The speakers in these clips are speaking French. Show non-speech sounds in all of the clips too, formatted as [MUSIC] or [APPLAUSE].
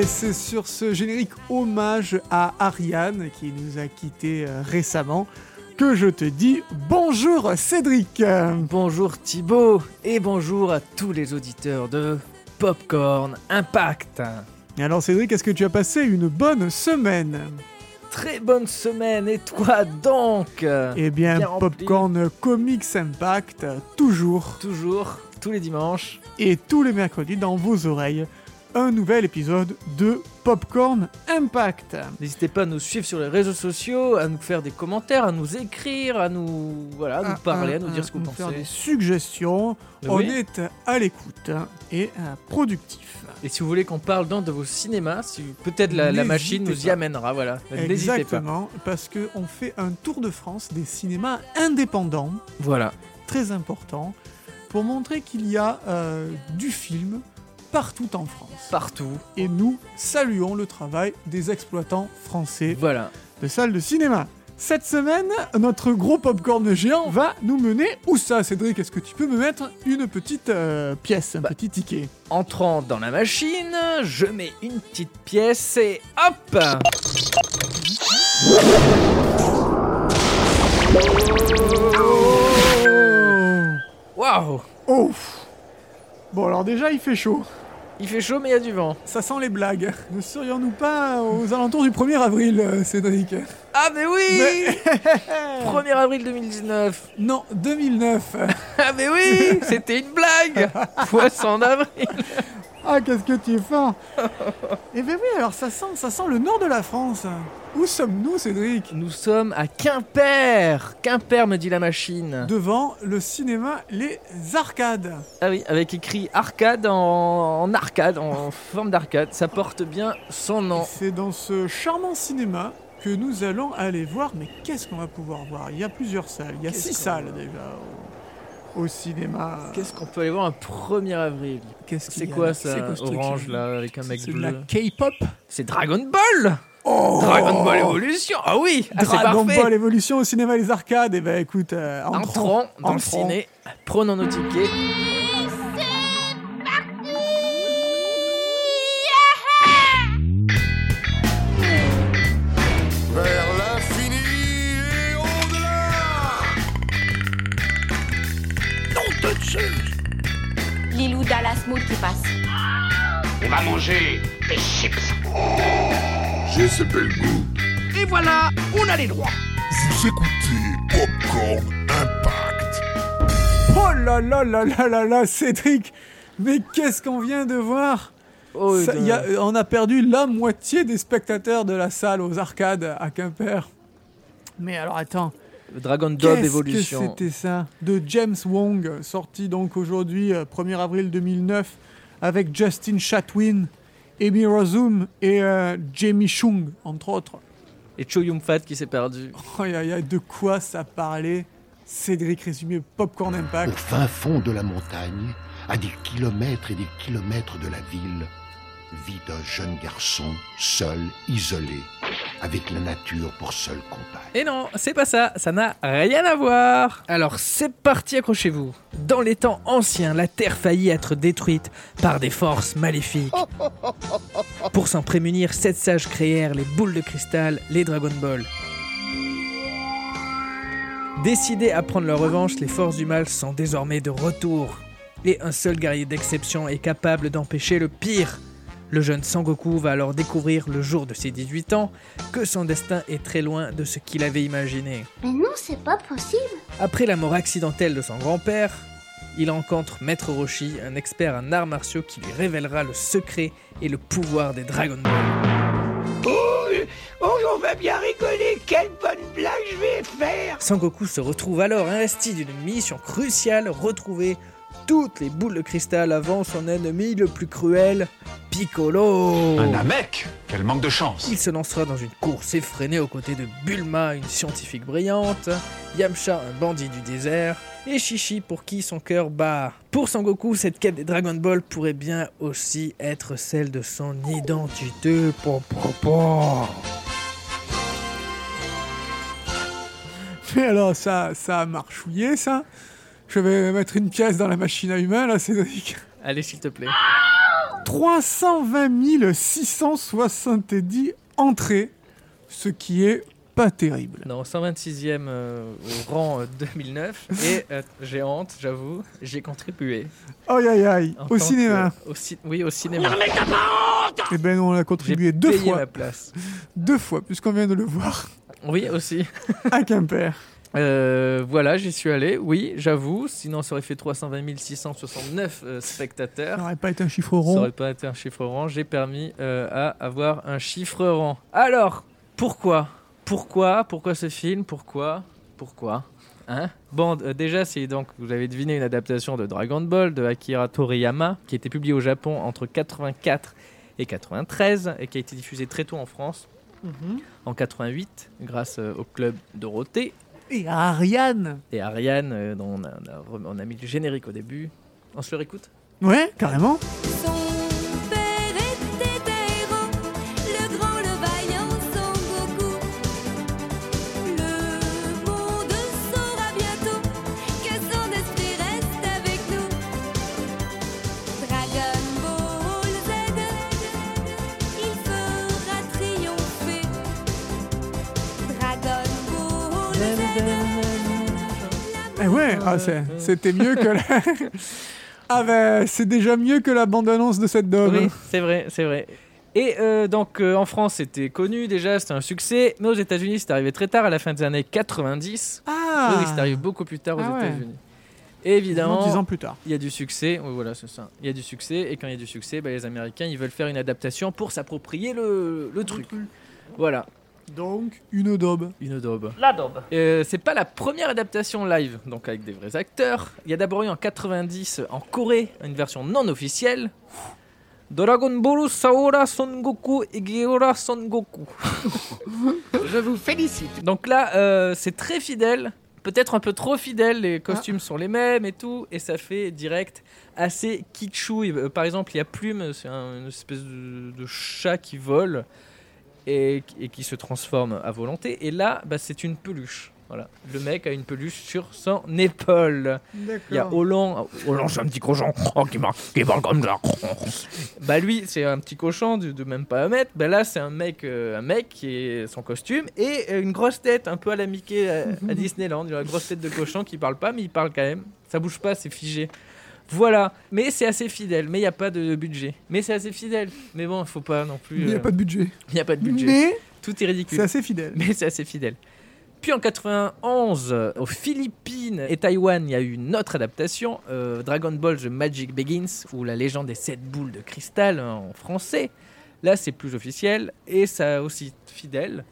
Et c'est sur ce générique hommage à Ariane qui nous a quittés euh, récemment que je te dis bonjour Cédric. Bonjour Thibaut et bonjour à tous les auditeurs de Popcorn Impact. Alors Cédric, est-ce que tu as passé une bonne semaine? Très bonne semaine et toi donc? Eh bien, Bien rempli. Popcorn Comics Impact, toujours Toujours, tous les dimanches. et tous les mercredis dans vos oreilles, un nouvel épisode de Popcorn Impact. N'hésitez pas à nous suivre sur les réseaux sociaux, à nous faire des commentaires, à nous écrire, à nous, voilà, à nous parler, à nous dire ce que vous nous faire des pensez. suggestions. Oui. On est à l'écoute et euh, productif. Et si vous voulez qu'on parle dans de vos cinémas, si peut-être la, machine nous y amènera, voilà. N'hésitez pas. Exactement, parce qu'on fait un tour de France des cinémas indépendants, Voilà. très important, pour montrer qu'il y a euh, du film partout en France. Partout. Et nous saluons le travail des exploitants français Voilà. de salles de cinéma. Cette semaine, notre gros popcorn géant va nous mener où ça, Cédric? Est-ce que tu peux me mettre une petite euh, pièce, un Bah. petit ticket? Entrant dans la machine, je mets une petite pièce et hop Waouh Oh Bon, alors déjà, il fait chaud. Il fait chaud mais il y a du vent. Ça sent les blagues. Ne serions-nous pas aux alentours du 1er avril, euh, Cédric Ah mais oui Mais- [LAUGHS] 1er avril 2019 Non, 2009. Ah mais oui C'était une blague [LAUGHS] Poisson d'avril Ah, qu'est-ce que tu es fort [LAUGHS] Eh ben oui, alors ça sent, ça sent le nord de la France. Où sommes-nous, Cédric? Nous sommes à Quimper Quimper me dit la machine. Devant le cinéma Les Arcades. Ah oui, avec écrit arcade en, en arcade, en forme d'arcade. Ça porte bien son nom. C'est dans ce charmant cinéma que nous allons aller voir. Mais qu'est-ce qu'on va pouvoir voir? Il y a plusieurs salles. Il y a six salles déjà au, cinéma. Qu'est-ce qu'on peut aller voir un 1er avril Qu'est-ce C'est quoi ça C'est quoi ce truc Orange là, avec un mec C'est de la bleu. K-pop C'est Dragon Ball Oh Dragon Ball Evolution Ah oui ah, Dragon Ball Evolution au cinéma Les Arcades. Et ben écoute, euh, entrons, Entrons dans le ciné, prenons nos tickets. Dallas Mood qui passe. On va manger des chips. J'ai ce bel goût. Et voilà, on a les droits. Vous écoutez Popcorn Impact. Oh là là là là là là, Cédric Mais qu'est-ce qu'on vient de voir? Oh, Ça, de- il y a- On a perdu la moitié des spectateurs de la salle aux arcades à Quimper. Mais alors attends, Dragon Dog qu'est-ce que Evolution. c'était ça De James Wong, sorti donc aujourd'hui, euh, 1er avril 2009, avec Justin Chatwin, Amy Razum et euh, Jamie Chung, entre autres. Et Cho Yum Fat qui s'est perdu. Oh, y a- y a de quoi ça parlait Cédric résumé Popcorn Impact. Au fin fond de la montagne, à des kilomètres et des kilomètres de la ville, vit un jeune garçon, seul, isolé, avec la nature pour seule compagne. Et non, c'est pas ça, ça n'a rien à voir. Alors c'est parti, accrochez-vous. Dans les temps anciens, la Terre faillit être détruite par des forces maléfiques. Pour s'en prémunir, sept sages créèrent les boules de cristal, les Dragon Ball. Décidés à prendre leur revanche, les forces du mal sont désormais de retour. Et un seul guerrier d'exception est capable d'empêcher le pire. Le jeune Sangoku va alors découvrir le jour de ses 18 ans que son destin est très loin de ce qu'il avait imaginé. Mais non, c'est pas possible. Après la mort accidentelle de son grand-père, il rencontre Maître Roshi, un expert en arts martiaux qui lui révélera le secret et le pouvoir des Dragon Ball. Oh, on va bien rigoler. Quelle bonne blague je vais faire. Sangoku se retrouve alors investi d'une mission cruciale, retrouver toutes les boules de cristal avant son ennemi le plus cruel, Piccolo. Un Namek Quel manque de chance Il se lancera dans une course effrénée aux côtés de Bulma, une scientifique brillante, Yamcha, un bandit du désert, et Shishi pour qui son cœur bat. Pour Sangoku, cette quête des Dragon Ball pourrait bien aussi être celle de son identité. Mais alors, ça, ça a marchouillé, ça? Je vais mettre une pièce dans la machine à humains, là, Cédric. Allez, s'il te plaît. 320 670 entrées, ce qui est pas terrible. Non, 126e euh, au rang euh, 2009. Et euh, j'ai honte, j'avoue, j'ai contribué. Aïe aïe aïe, au cinéma. que- au ci- oui, au cinéma. Eh ben on a contribué deux payé fois, ma place. deux fois, puisqu'on vient de le voir Oui, aussi. à Quimper. Euh, voilà, j'y suis allé, oui, j'avoue. Sinon, ça aurait fait 320 669 euh, Ça spectateurs. n'aurait pas été un chiffre Ça rond. aurait pas été un chiffre rang. J'ai permis euh, à avoir un chiffre rang. Alors, pourquoi? Pourquoi? Pourquoi ce film? Pourquoi? Pourquoi? Hein? Bon, déjà, c'est donc, vous avez deviné, une adaptation de Dragon Ball de Akira Toriyama, qui a été publié au Japon entre 84 et 93, et qui a été diffusé très tôt en France, Mhm. en 88, grâce au club Dorothée Et Ariane. et Ariane, euh, dont on a, on a rem- on a mis le générique au début. On se le réécoute? Ouais, carrément. Ah, c'était mieux que la... [LAUGHS] Ah ben, c'est déjà mieux que la bande-annonce de cette dame. Oui, c'est vrai, c'est vrai. Et euh, donc euh, en France c'était connu déjà, c'était un succès, mais aux États-Unis c'est arrivé très tard, à la fin des années 90. Ah Oui, c'est arrivé beaucoup plus tard aux Ah ouais. États-Unis. Et évidemment, Dix ans plus tard. il y a du succès, oui, voilà, c'est ça. Il y a du succès, et quand il y a du succès, bah, les Américains ils veulent faire une adaptation pour s'approprier le, le truc. Voilà, Donc, une daube. une daube. La daube. Euh, c'est pas la première adaptation live, donc avec des vrais acteurs. Il y a d'abord eu en 90 en Corée une version non officielle. Dragon Ball Saora Son Goku Egeora Son Goku. Je vous félicite. Donc là, euh, c'est très fidèle, peut-être un peu trop fidèle. Les costumes sont les mêmes et tout, et ça fait direct assez kitschou. Euh, Par exemple, il y a Plume, c'est un- une espèce de, de chat qui vole et, et qui se transforme à volonté. Et là, bah, c'est une peluche. Voilà, le mec a une peluche sur son épaule. Il y a Hollande. Hollande, c'est un petit cochon oh, qui, marche, qui parle comme ça. bah lui, c'est un petit cochon de, de même pas un mètre. Bah là, c'est un mec, euh, un mec qui est son costume et euh, une grosse tête, un peu à la Mickey à, à [LAUGHS] Disneyland. Il a une grosse tête de cochon qui parle pas, mais il parle quand même. Ça bouge pas, c'est figé. Voilà, mais c'est assez fidèle, mais il n'y a pas de budget. Mais c'est assez fidèle. Mais bon, il faut pas non plus. Il n'y a euh, pas de budget. il y a pas de budget. Mais Tout est ridicule c'est assez fidèle. mais c'est assez fidèle. Puis en 91, euh, aux Philippines et Taïwan, il y a eu une autre adaptation, euh, Dragon Ball The Magic Begins, ou la légende des sept boules de cristal en français. Là, c'est plus officiel et ça aussi fidèle.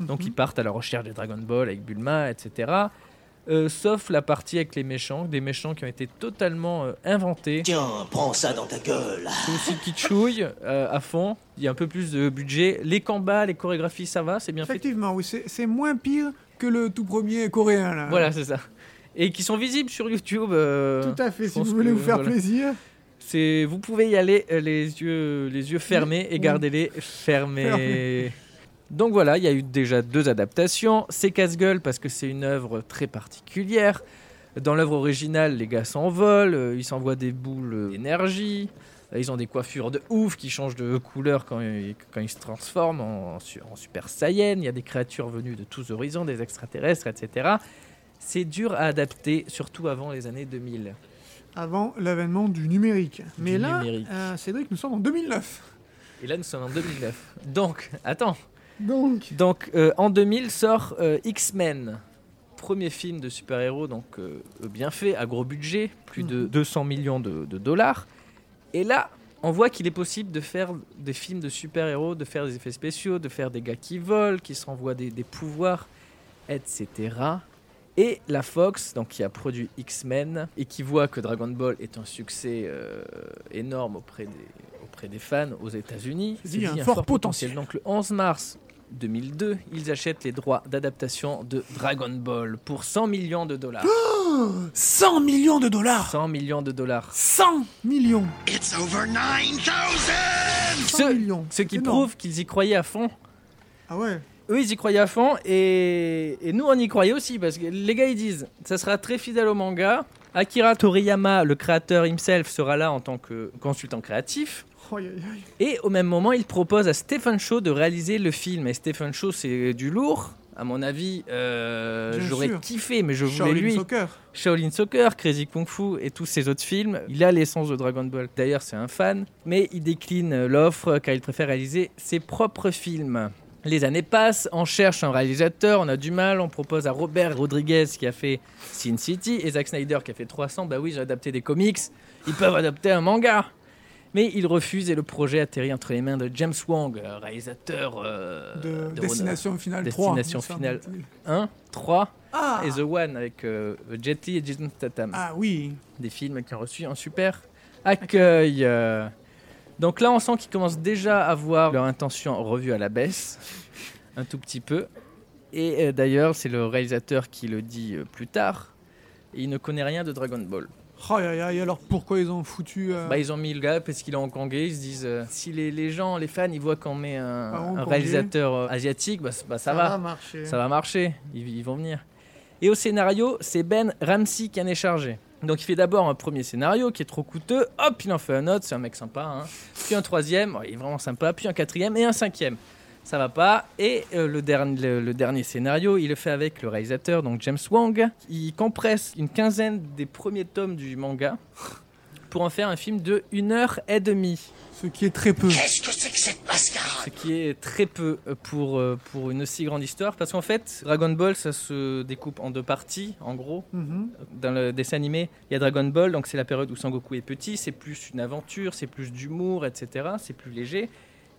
Donc Mhm. ils partent à la recherche des Dragon Ball avec Bulma, etc. Euh, sauf la partie avec les méchants, des méchants qui ont été totalement euh, inventés. Tiens, prends ça dans ta gueule. C'est aussi kitschouille euh, à fond. Il y a un peu plus de budget. Les combats, les chorégraphies, ça va, c'est bien fait. Effectivement, oui, c'est moins pire que le tout premier coréen, là. Voilà, c'est ça. Et qui sont visibles sur YouTube. euh, Tout à fait, si vous voulez que, vous faire voilà. plaisir. C'est, vous pouvez y aller les yeux, les yeux fermés et Oui. garder-les fermés. Fermés. Donc voilà, il y a eu déjà deux adaptations. C'est casse-gueule parce que c'est une œuvre très particulière. Dans l'œuvre originale, les gars s'envolent, euh, ils s'envoient des boules d'énergie. Euh, Ils ont des coiffures de ouf qui changent de couleur quand ils, quand ils se transforment en, su- en Super Saiyan. Il y a des créatures venues de tous horizons, des extraterrestres, etc. C'est dur à adapter, surtout avant les années 2000. Avant l'avènement du numérique. Mais là, numérique. euh, Cédric, nous sommes en 2009. Et là, nous sommes en 2009. Donc, attends. Donc, Donc, euh, en 2000 sort euh, X-Men. Premier film de super-héros, donc euh, bien fait, à gros budget, plus de 200 millions de, de dollars. Et là, on voit qu'il est possible de faire des films de super-héros, de faire des effets spéciaux, de faire des gars qui volent, qui s'envoient des, des pouvoirs, etc. Et la Fox, donc qui a produit X-Men et qui voit que Dragon Ball est un succès euh, énorme auprès des, auprès des fans aux États-Unis, C'est dit, dit un fort potentiel. Donc le 11 mars 2002, ils achètent les droits d'adaptation de Dragon Ball pour 100 millions de dollars. 100 millions de dollars 100 millions de dollars. 100 millions It's over 9000 100 Ce, millions ce qui prouve qu'ils y croyaient à fond. Ah ouais Eux, ils y croyaient à fond et, et nous, on y croyait aussi parce que les gars, ils disent ça sera très fidèle au manga, Akira Toriyama, le créateur himself, sera là en tant que consultant créatif. Aïe. Et au même moment, il propose à Stephen Shaw de réaliser le film. Et Stephen Shaw, c'est du lourd. À mon avis, euh, j'aurais kiffé, mais je voulais Shaolin lui. Soccer. Shaolin Soccer, Crazy Kung Fu et tous ces autres films. Il a l'essence de Dragon Ball. D'ailleurs, c'est un fan, mais il décline l'offre car il préfère réaliser ses propres films. Les années passent, on cherche un réalisateur, on a du mal, on propose à Robert Rodriguez qui a fait Sin City et Zack Snyder qui a fait 300. Bah oui, j'ai adapté des comics, ils peuvent adapter un manga. Mais il refuse et le projet atterrit entre les mains de James Wong, euh, réalisateur euh, De, de Destination Finale 3. Destination. Finale 1, 3 Ah, et The One avec euh, Jet Li et Jason Statham ah oui. des films qui ont reçu un super accueil. euh. Donc là, on sent qu'ils commencent déjà à voir leur intention revue à la baisse, [LAUGHS] un tout petit peu. Et euh, d'ailleurs, c'est le réalisateur qui le dit euh, plus tard. Et il ne connaît rien de Dragon Ball. Aïe, aïe, aïe, alors pourquoi ils ont foutu. euh, Bah, ils ont mis le gars parce qu'il est hongkongais. Ils se disent si les, les gens, les fans, ils voient qu'on met un, Hongkongais. réalisateur asiatique, bah, bah, ça, va. marcher. Ça va marcher, ils, ils vont venir. Et au scénario, c'est Ben Ramsey qui en est chargé. Donc il fait d'abord un premier scénario qui est trop coûteux, hop, il en fait un autre, c'est un mec sympa. hein. Puis un troisième, il est vraiment sympa, puis un quatrième et un cinquième. Ça va pas. Et euh, le, dernier, le, dernier scénario, il le fait avec le réalisateur, donc James Wong. Il compresse une quinzaine des premiers tomes du manga pour en faire un film de 1 heure et demie. Ce qui est très peu. Qu'est-ce que c'est que cette mascarade? Ce qui est très peu euh, pour, euh, pour une aussi grande histoire. Parce qu'en fait, Dragon Ball, ça se découpe en deux parties, en gros. Mhm. Dans le dessin animé, il y a Dragon Ball, donc c'est la période où Sangoku est petit, c'est plus une aventure, c'est plus d'humour, etc. C'est plus léger.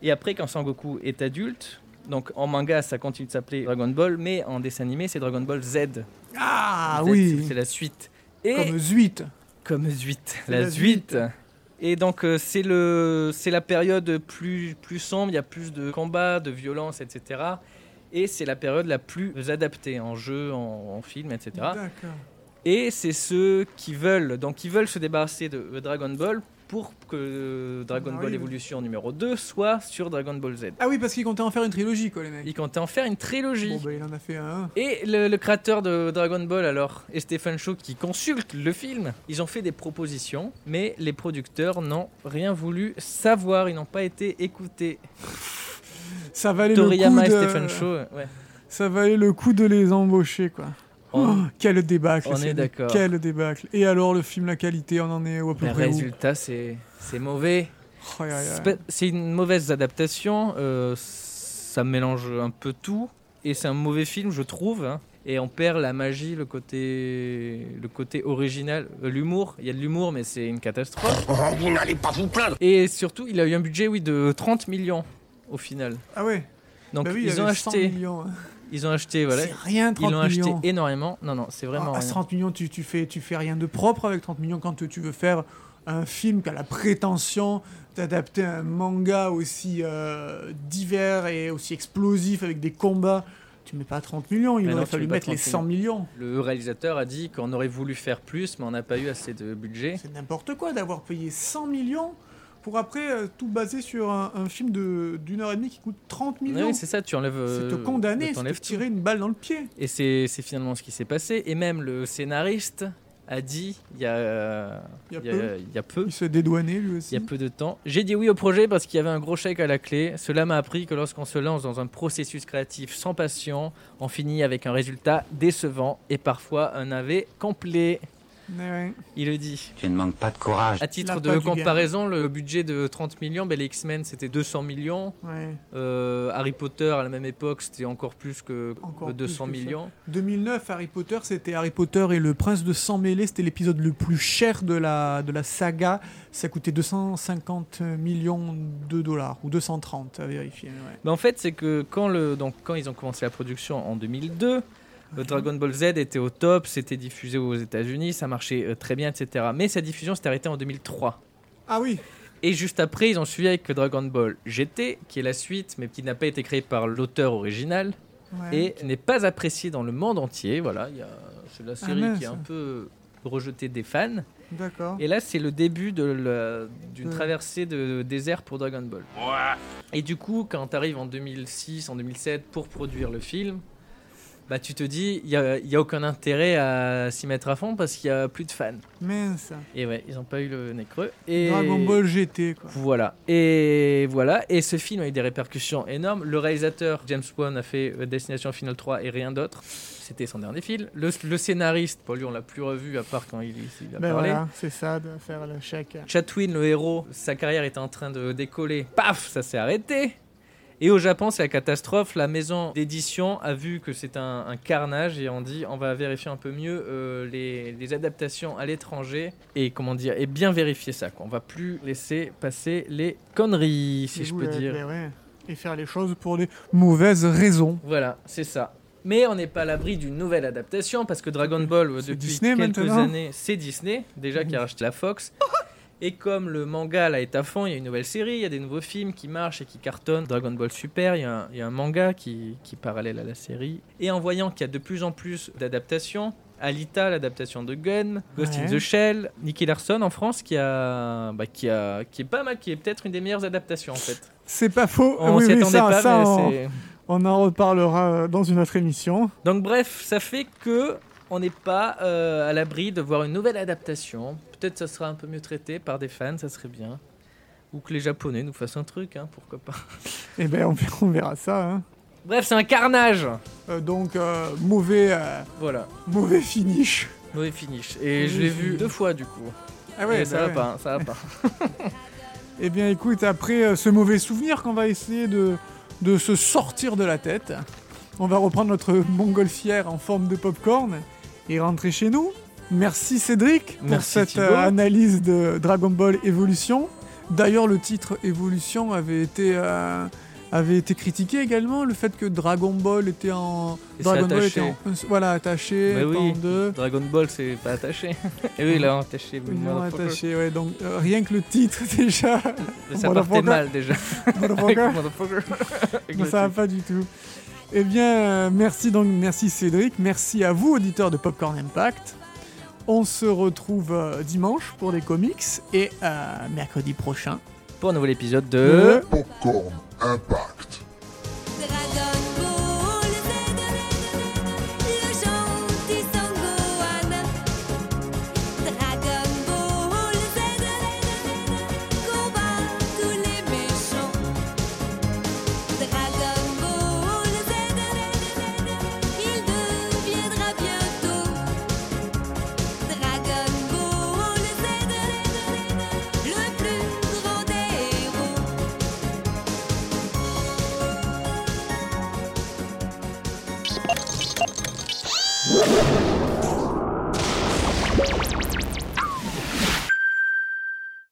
Et après, quand Sangoku est adulte, donc en manga, ça continue de s'appeler Dragon Ball, mais en dessin animé, c'est Dragon Ball Z. Ah Z, oui. C'est la suite. Et Comme Zuit. Comme Zuit. C'est La, la Zuit. Zuit. Et donc euh, c'est le c'est la période plus plus sombre, il y a plus de combats, de violence, etc. Et c'est la période la plus adaptée en jeu, en, en film, etc. Et c'est ceux qui veulent donc qui veulent se débarrasser de Dragon Ball pour que Dragon Ah Ball oui. Evolution numéro 2 soit sur Dragon Ball Z. Ah oui, parce qu'ils comptaient en faire une trilogie, quoi, les mecs. Il comptait en faire une trilogie. Bon, bah, il en a fait un. Et le, le créateur de Dragon Ball, alors, et Stephen Shaw, qui consulte le film, ils ont fait des propositions, mais les producteurs n'ont rien voulu savoir, ils n'ont pas été écoutés. Ça valait Toriyama le et coup de... Stephen Shaw, ouais. Ça valait le coup de les embaucher, quoi. On- Oh, quel débâcle. on est d'accord. Quel débâcle. Et alors, le film, la qualité, on en est où à peu le près où résultat, c'est c'est mauvais. Oh. C'est une mauvaise adaptation, euh, ça mélange un peu tout, et c'est un mauvais film, je trouve. hein. Et on perd la magie, le côté, le côté original, euh, l'humour. Il y a de l'humour, mais c'est une catastrophe. Oh, Vous n'allez pas vous plaindre Et surtout, il a eu un budget, oui, de 30 millions au final. Ah ouais Donc Bah oui, il ils ont avait 100 acheté, millions, hein. Ils ont acheté, voilà, C'est rien, 30 ils millions. acheté énormément. Non, non, c'est vraiment Ah, à rien. 30 millions, tu, tu, fais, tu fais rien de propre avec 30 millions quand tu veux faire un film qui a la prétention d'adapter un manga aussi euh, divers et aussi explosif avec des combats. Tu mets pas 30 millions, il Mais aurait fallu mettre les 30 100 millions. Le réalisateur a dit qu'on aurait voulu faire plus, mais on n'a pas eu assez de budget. C'est n'importe quoi d'avoir payé 100 millions pour après euh, tout baser sur un, un film de- d'une heure et demie qui coûte 30 millions. Oui, c'est ça, tu enlèves. c'est te euh, condamner, c'est te tirer une balle dans le pied. Et c'est c'est finalement ce qui s'est passé. Et même le scénariste a dit il y a, euh, Il y a il y a- peu. il y a peu, Il s'est dédouané lui il y aussi. a peu de temps. J'ai dit oui au projet parce qu'il y avait un gros chèque à la clé. Cela m'a appris que lorsqu'on se lance dans un processus créatif sans passion, on finit avec un résultat décevant et parfois un navet complet. Ouais. Il le dit. Tu ne manques pas de courage. À titre de comparaison, le budget de 30 millions, ben, les X-Men c'était 200 millions. Ouais. Euh, Harry Potter à la même époque c'était encore plus que Encore que plus 200 que ça. millions. 2009, Harry Potter, c'était Harry Potter et le prince de sang mêlé. C'était l'épisode le plus cher de la, de la saga. Ça coûtait 250 millions de dollars, ou 230 à vérifier. ouais. Mais en fait, c'est que quand, le, donc, quand ils ont commencé la production en 2002, le Dragon Ball Z était au top, c'était diffusé aux États-Unis, ça marchait euh, très bien, etc. Mais sa diffusion s'est arrêtée en 2003. Ah oui, Et juste après, ils ont suivi avec Dragon Ball GT, qui est la suite, mais qui n'a pas été créé par l'auteur original ouais. et n'est pas apprécié dans le monde entier. Voilà, c'est la série mince. qui est un peu rejetée des fans. d'accord. Et là, c'est le début de d'une Ouais. traversée de désert pour Dragon Ball. Et du coup, quand tu arrives en 2006, en 2007 pour produire le film, bah tu te dis, il n'y a, y a aucun intérêt à s'y mettre à fond parce qu'il n'y a plus de fans. Mince. Et ouais, ils n'ont pas eu le nez creux. Et... Dragon Ball GT, quoi. Voilà. Et voilà. Et ce film a eu des répercussions énormes. Le réalisateur James Wan a fait euh, Destination Final 3 et rien d'autre. C'était son dernier film. Le, le scénariste, pour lui, on l'a plus revu à part quand il, il a Ben parlé. voilà, c'est ça, de faire le chèque. Chatwin, le héros, sa carrière était en train de décoller. Paf, ça s'est arrêté. Et au Japon, c'est la catastrophe. La maison d'édition a vu que c'est un, un carnage et on dit on va vérifier un peu mieux euh, les, les adaptations à l'étranger et comment dire et bien vérifier ça. Quoi. On va plus laisser passer les conneries, si Et je peux dire. ben ouais. Et faire les choses pour des mauvaises raisons. Voilà, c'est ça. Mais on n'est pas à l'abri d'une nouvelle adaptation parce que Dragon Ball, depuis Disney quelques années, c'est Disney, déjà qui a racheté la Fox. [LAUGHS] Et comme le manga là est à fond, il y a une nouvelle série, il y a des nouveaux films qui marchent et qui cartonnent. Dragon Ball Super, il y a un, il y a un manga qui, qui est parallèle à la série. Et en voyant qu'il y a de plus en plus d'adaptations, Alita, l'adaptation de Gun, Ghost in the Shell, Nicky Larson en France qui a, bah, qui a, qui est pas mal, qui est peut-être une des meilleures adaptations en fait. C'est pas faux. On oui, s'y oui, attendait ça, pas, ça, mais on, c'est. on en reparlera euh, dans une autre émission. Donc bref, ça fait que on n'est pas euh, à l'abri de voir une nouvelle adaptation. Peut-être ça sera un peu mieux traité par des fans, ça serait bien. Ou que les Japonais nous fassent un truc, hein, pourquoi pas. [LAUGHS] Et ben, on, on verra ça. hein. Bref, c'est un carnage. Euh, donc, euh, mauvais, Voilà, mauvais finish. mauvais finish. Et je l'ai vu deux fois du coup. Ah ouais, Et ça bah va ouais. pas, hein, ça va pas. [LAUGHS] Eh bien, écoute, après ce mauvais souvenir qu'on va essayer de, de se sortir de la tête, on va reprendre notre montgolfière en forme de popcorn et rentrer chez nous. Merci Cédric pour Merci cette euh, analyse de Dragon Ball Evolution. D'ailleurs, le titre Evolution avait été, euh, avait été critiqué également, le fait que Dragon Ball était en... Et Dragon Ball était attaché. en... Voilà, attaché, Mais oui. en deux. Dragon Ball, c'est pas attaché. [LAUGHS] Et oui, là, attaché. Non, attaché, ouais, donc euh, rien que le titre [LAUGHS] déjà. Ça Motherfucker. partait mal déjà. Avec. [LAUGHS] Avec ça va pas du tout. Eh bien, euh, merci donc, merci Cédric, merci à vous auditeurs de Popcorn Impact. On se retrouve euh, dimanche pour les comics et euh, mercredi prochain. Pour un nouvel épisode de. Popcorn Impact. Dragon